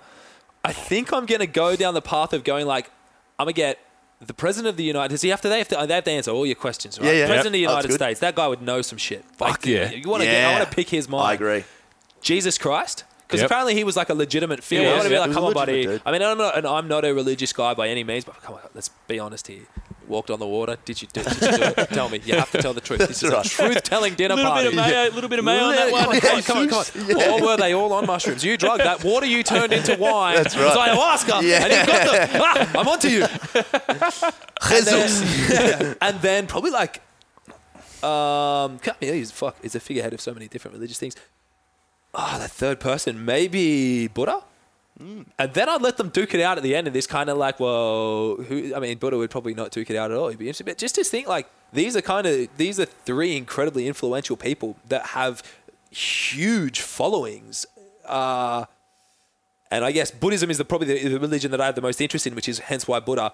I think I'm going to go down the path of going like, I'm going to get the president of the United Does he have to, they have to, they have to answer all your questions, right? Yeah, yeah. President of the United good. States, that guy would know some shit. Fuck Like, yeah. You want to get, I want to pick his mind. I agree. Jesus Christ? Because Yep. apparently he was like a legitimate figure. Yeah, I want to be like, come on, buddy. dude. I mean, I'm not, and I'm not a religious guy by any means, but come on, let's be honest here. Walked on the water. Did you do, did you do it? Tell me. You have to tell the truth. This is right. a truth-telling dinner little party. bit of mayo, little bit of mayo on that Come one. on, come on, come on, come on. Or were they all on mushrooms? You drugged that water you turned into wine. That's was right. ayahuasca. Yeah. And you got them. Ah, I'm onto you. And Jesus. then, and then probably like, um, can't he's fuck. He's a figurehead of so many different religious things. Ah, that third person, maybe Buddha. And then I'd let them duke it out at the end, of this kind of like, well, who? I mean, Buddha would probably not duke it out at all. He'd be interested. but just to think like these are kind of these are three incredibly influential people that have huge followings. Uh, and I guess Buddhism is the, probably the, the religion that I have the most interest in, which is hence why Buddha.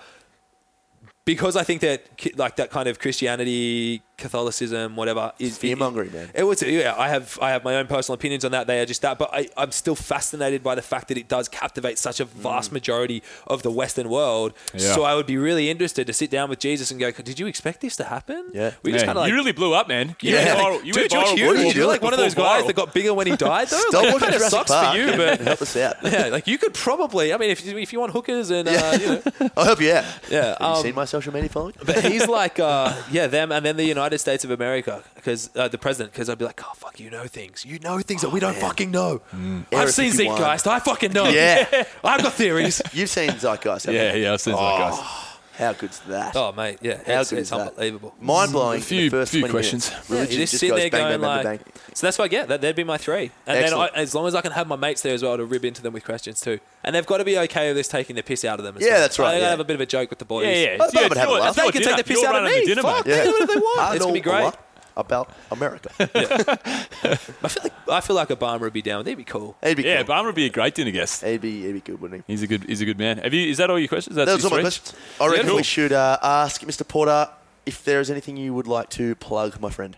Because I think that like that kind of Christianity, Catholicism, whatever is Fear-mongering, man. It was yeah. I have I have my own personal opinions on that. They are just that, but I, I'm still fascinated by the fact that it does captivate such a vast Mm. majority of the Western world. Yeah. So I would be really interested to sit down with Jesus and go, "Did you expect this to happen?" Yeah. we just kind of like you really blew up, man. You Yeah. went viral. You Dude, went you're huge. You You're like one of those guys viral. that got bigger when he died, though. Stop like, it kind of sucks Park. for you, but help us out. yeah, like you could probably. I mean, if if you want hookers and uh, you know, I'll help you out. Yeah, Have you um, seen my social media following? but he's like, uh, yeah, them, and then the United States of America, because uh, the president, because I'd be like, oh fuck, you know things, you know things that we don't fucking know. I've Area seen 51. Zeitgeist, I fucking know. Yeah. I've got theories. You've seen Zeitgeist. haven't Yeah, you? yeah, I've seen Oh. How good's that? Oh mate, yeah, How it's, good it's is that? unbelievable. Mind blowing. A few- the first few questions. Minutes. Yeah, Religion you just, just sit goes there bang, going bang, bang, like, bang, bang. so that's what I get. That that'd be my three, and Excellent. then I, as long as I can have my mates there as well to rib into them with questions too, and they've got to be okay with us taking the piss out of them. As Yeah, well. that's right, I gotta have a bit of a joke with the boys. Yeah, yeah. I It's thought your- I would have a laugh. They can take the piss out of me. dinner, Fuck, they can do whatever they want. It's gonna be great. Lot about America. I feel like I feel like Obama would be down. with it. He'd be cool. He'd be Yeah, cool. Barmer would be a great dinner guest. He'd be, he'd be good, wouldn't he? He's a good. He's a good man. Have you? Is that all your questions? That's That was your all my three? questions. I reckon cool. we should uh, ask Mr. Porter if there is anything you would like to plug, my friend.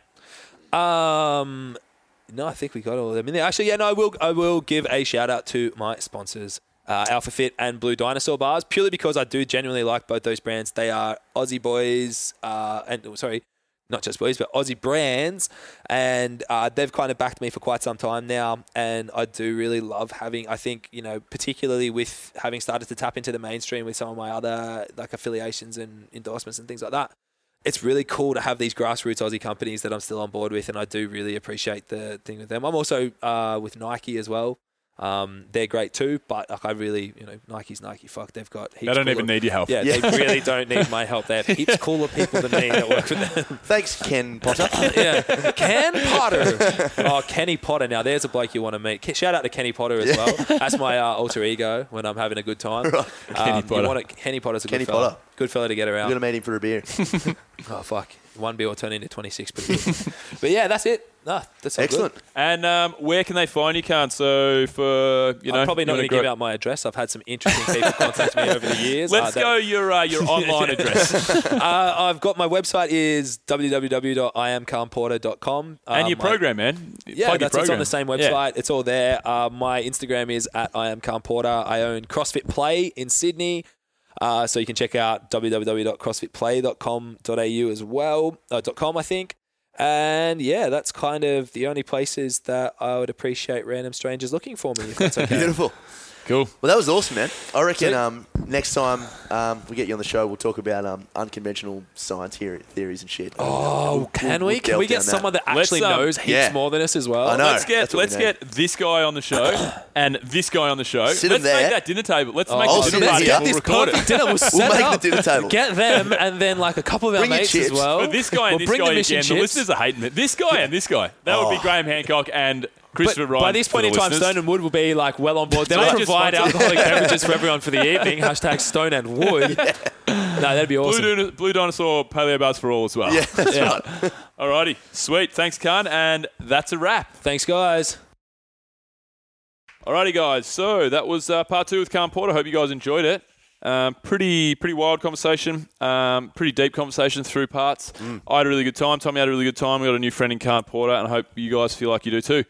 Um, no, I think we got all of them in there. Actually, yeah, no, I will. I will give a shout out to my sponsors, uh, Alpha Fit and Blue Dinosaur bars, purely because I do genuinely like both those brands. They are Aussie boys, uh, and oh, sorry, not just boys, but Aussie brands, and uh, they've kind of backed me for quite some time now. And I do really love having. I think you know, particularly with having started to tap into the mainstream with some of my other like affiliations and endorsements and things like that it's really cool to have these grassroots Aussie companies that I'm still on board with, and I do really appreciate the thing with them. I'm also uh, with Nike as well. Um, they're great too, but like I really, you know, Nike's Nike. Fuck, they've got. Heaps They don't cooler- even need your help. Yeah, Yeah. they really don't need my help. They have heaps cooler people than me that work with them. Thanks, Ken Potter. yeah, Ken Potter. Oh, Kenny Potter. Now there's a bloke you want to meet. Shout out to Kenny Potter as well. That's my uh, alter ego when I'm having a good time. Kenny Um, you Potter. want to- Kenny Potter's a Kenny good fella. Potter. Good fella to get We're going to meet him for a beer. Oh fuck! One beer will turn into twenty six. But, but yeah, that's it. Nah, that's all Excellent. Good. And um, where can they find you, Khan? So for you know, I'm probably not going to grow- give out my address. I've had some interesting people contact me over the years. Let's Uh, that- go your uh, your online address Uh, I've got my website is www.iamkhanporter.com. Uh, and your my- program, man. Yeah, Plug your that's it's on the same Yeah. website. It's all there. Uh, my Instagram is at I am Khan I own CrossFit Play in Sydney. Uh, so you can check out www.crossfitplay.com.au as well. Uh, .com, I think. And yeah, that's kind of the only places that I would appreciate random strangers looking for me. If that's okay. Beautiful. Cool. Well, that was awesome, man. I reckon um, next time um, we get you on the show, we'll talk about um, unconventional science theory, theories and shit. Oh, can we'll we? Can delve we get down that. someone that Let's, actually um, knows heaps yeah. more than us as well? I know. Let's get That's what we let's need. get this guy on the show and this guy on the show. Sit 'em let's make there. that dinner table. Let's Oh, make I'll the sit dinner in party. here. We'll This record perfect it. dinner. We'll, set make the up. dinner table. Get them, and then like a couple of our Bring your mates as well. But this guy We'll and this bring guy the mission again. The chips. listeners are hating it. This guy and this guy. That would be Oh. Graham Hancock and Christopher But Ryan. by this point in time, listeners. Stone and Wood will be like well on board. Then They I just provide alcoholic beverages for everyone for the evening. Hashtag Stone and Wood. No, that'd be awesome. Dino- Blue Dinosaur Paleo Bars for all as well. Yeah, that's Yeah. right. Alrighty. Sweet. Thanks, Khan. And that's a wrap. Thanks, guys. Alrighty, guys. So that was uh, part two with Khan Porter. Hope you guys enjoyed it. Um, pretty, pretty wild conversation. Um, pretty deep conversation through parts. I had a really good time. Tommy had a really good time. We got a new friend in Khan Porter, and I hope you guys feel like you do too.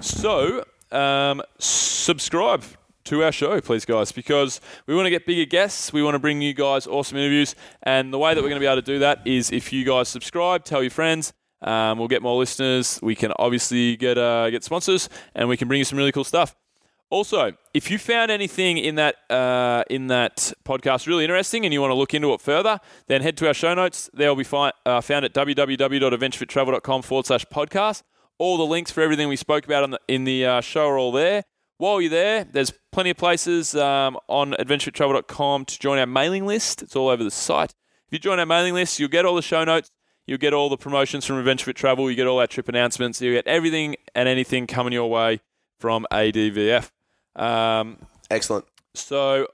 So, um, subscribe to our show, please, guys, because we want to get bigger guests. We want to bring you guys awesome interviews. And the way that we're going to be able to do that is if you guys subscribe, tell your friends. Um, we'll get more listeners. We can obviously get uh, get sponsors, and we can bring you some really cool stuff. Also, if you found anything in that uh, in that podcast really interesting and you want to look into it further, then head to our show notes. They'll be uh, found at www.adventurefittravel.com forward slash podcast. All the links for everything we spoke about on the, in the uh, show are all there. While you're there, there's plenty of places um, on adventurefittravel.com to join our mailing list. It's all over the site. If you join our mailing list, you'll get all the show notes. You'll get all the promotions from Adventure Fit Travel. You get all our trip announcements. You get everything and anything coming your way from ADVF. Um, Excellent. so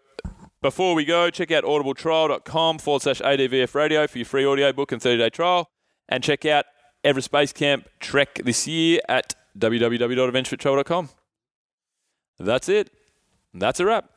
before we go, check out audibletrial.com forward slash ADVF radio for your free audio book and 30 day trial. And check out Everest Base Camp Trek this year at www.adventurefittravel.com. That's it. That's a wrap.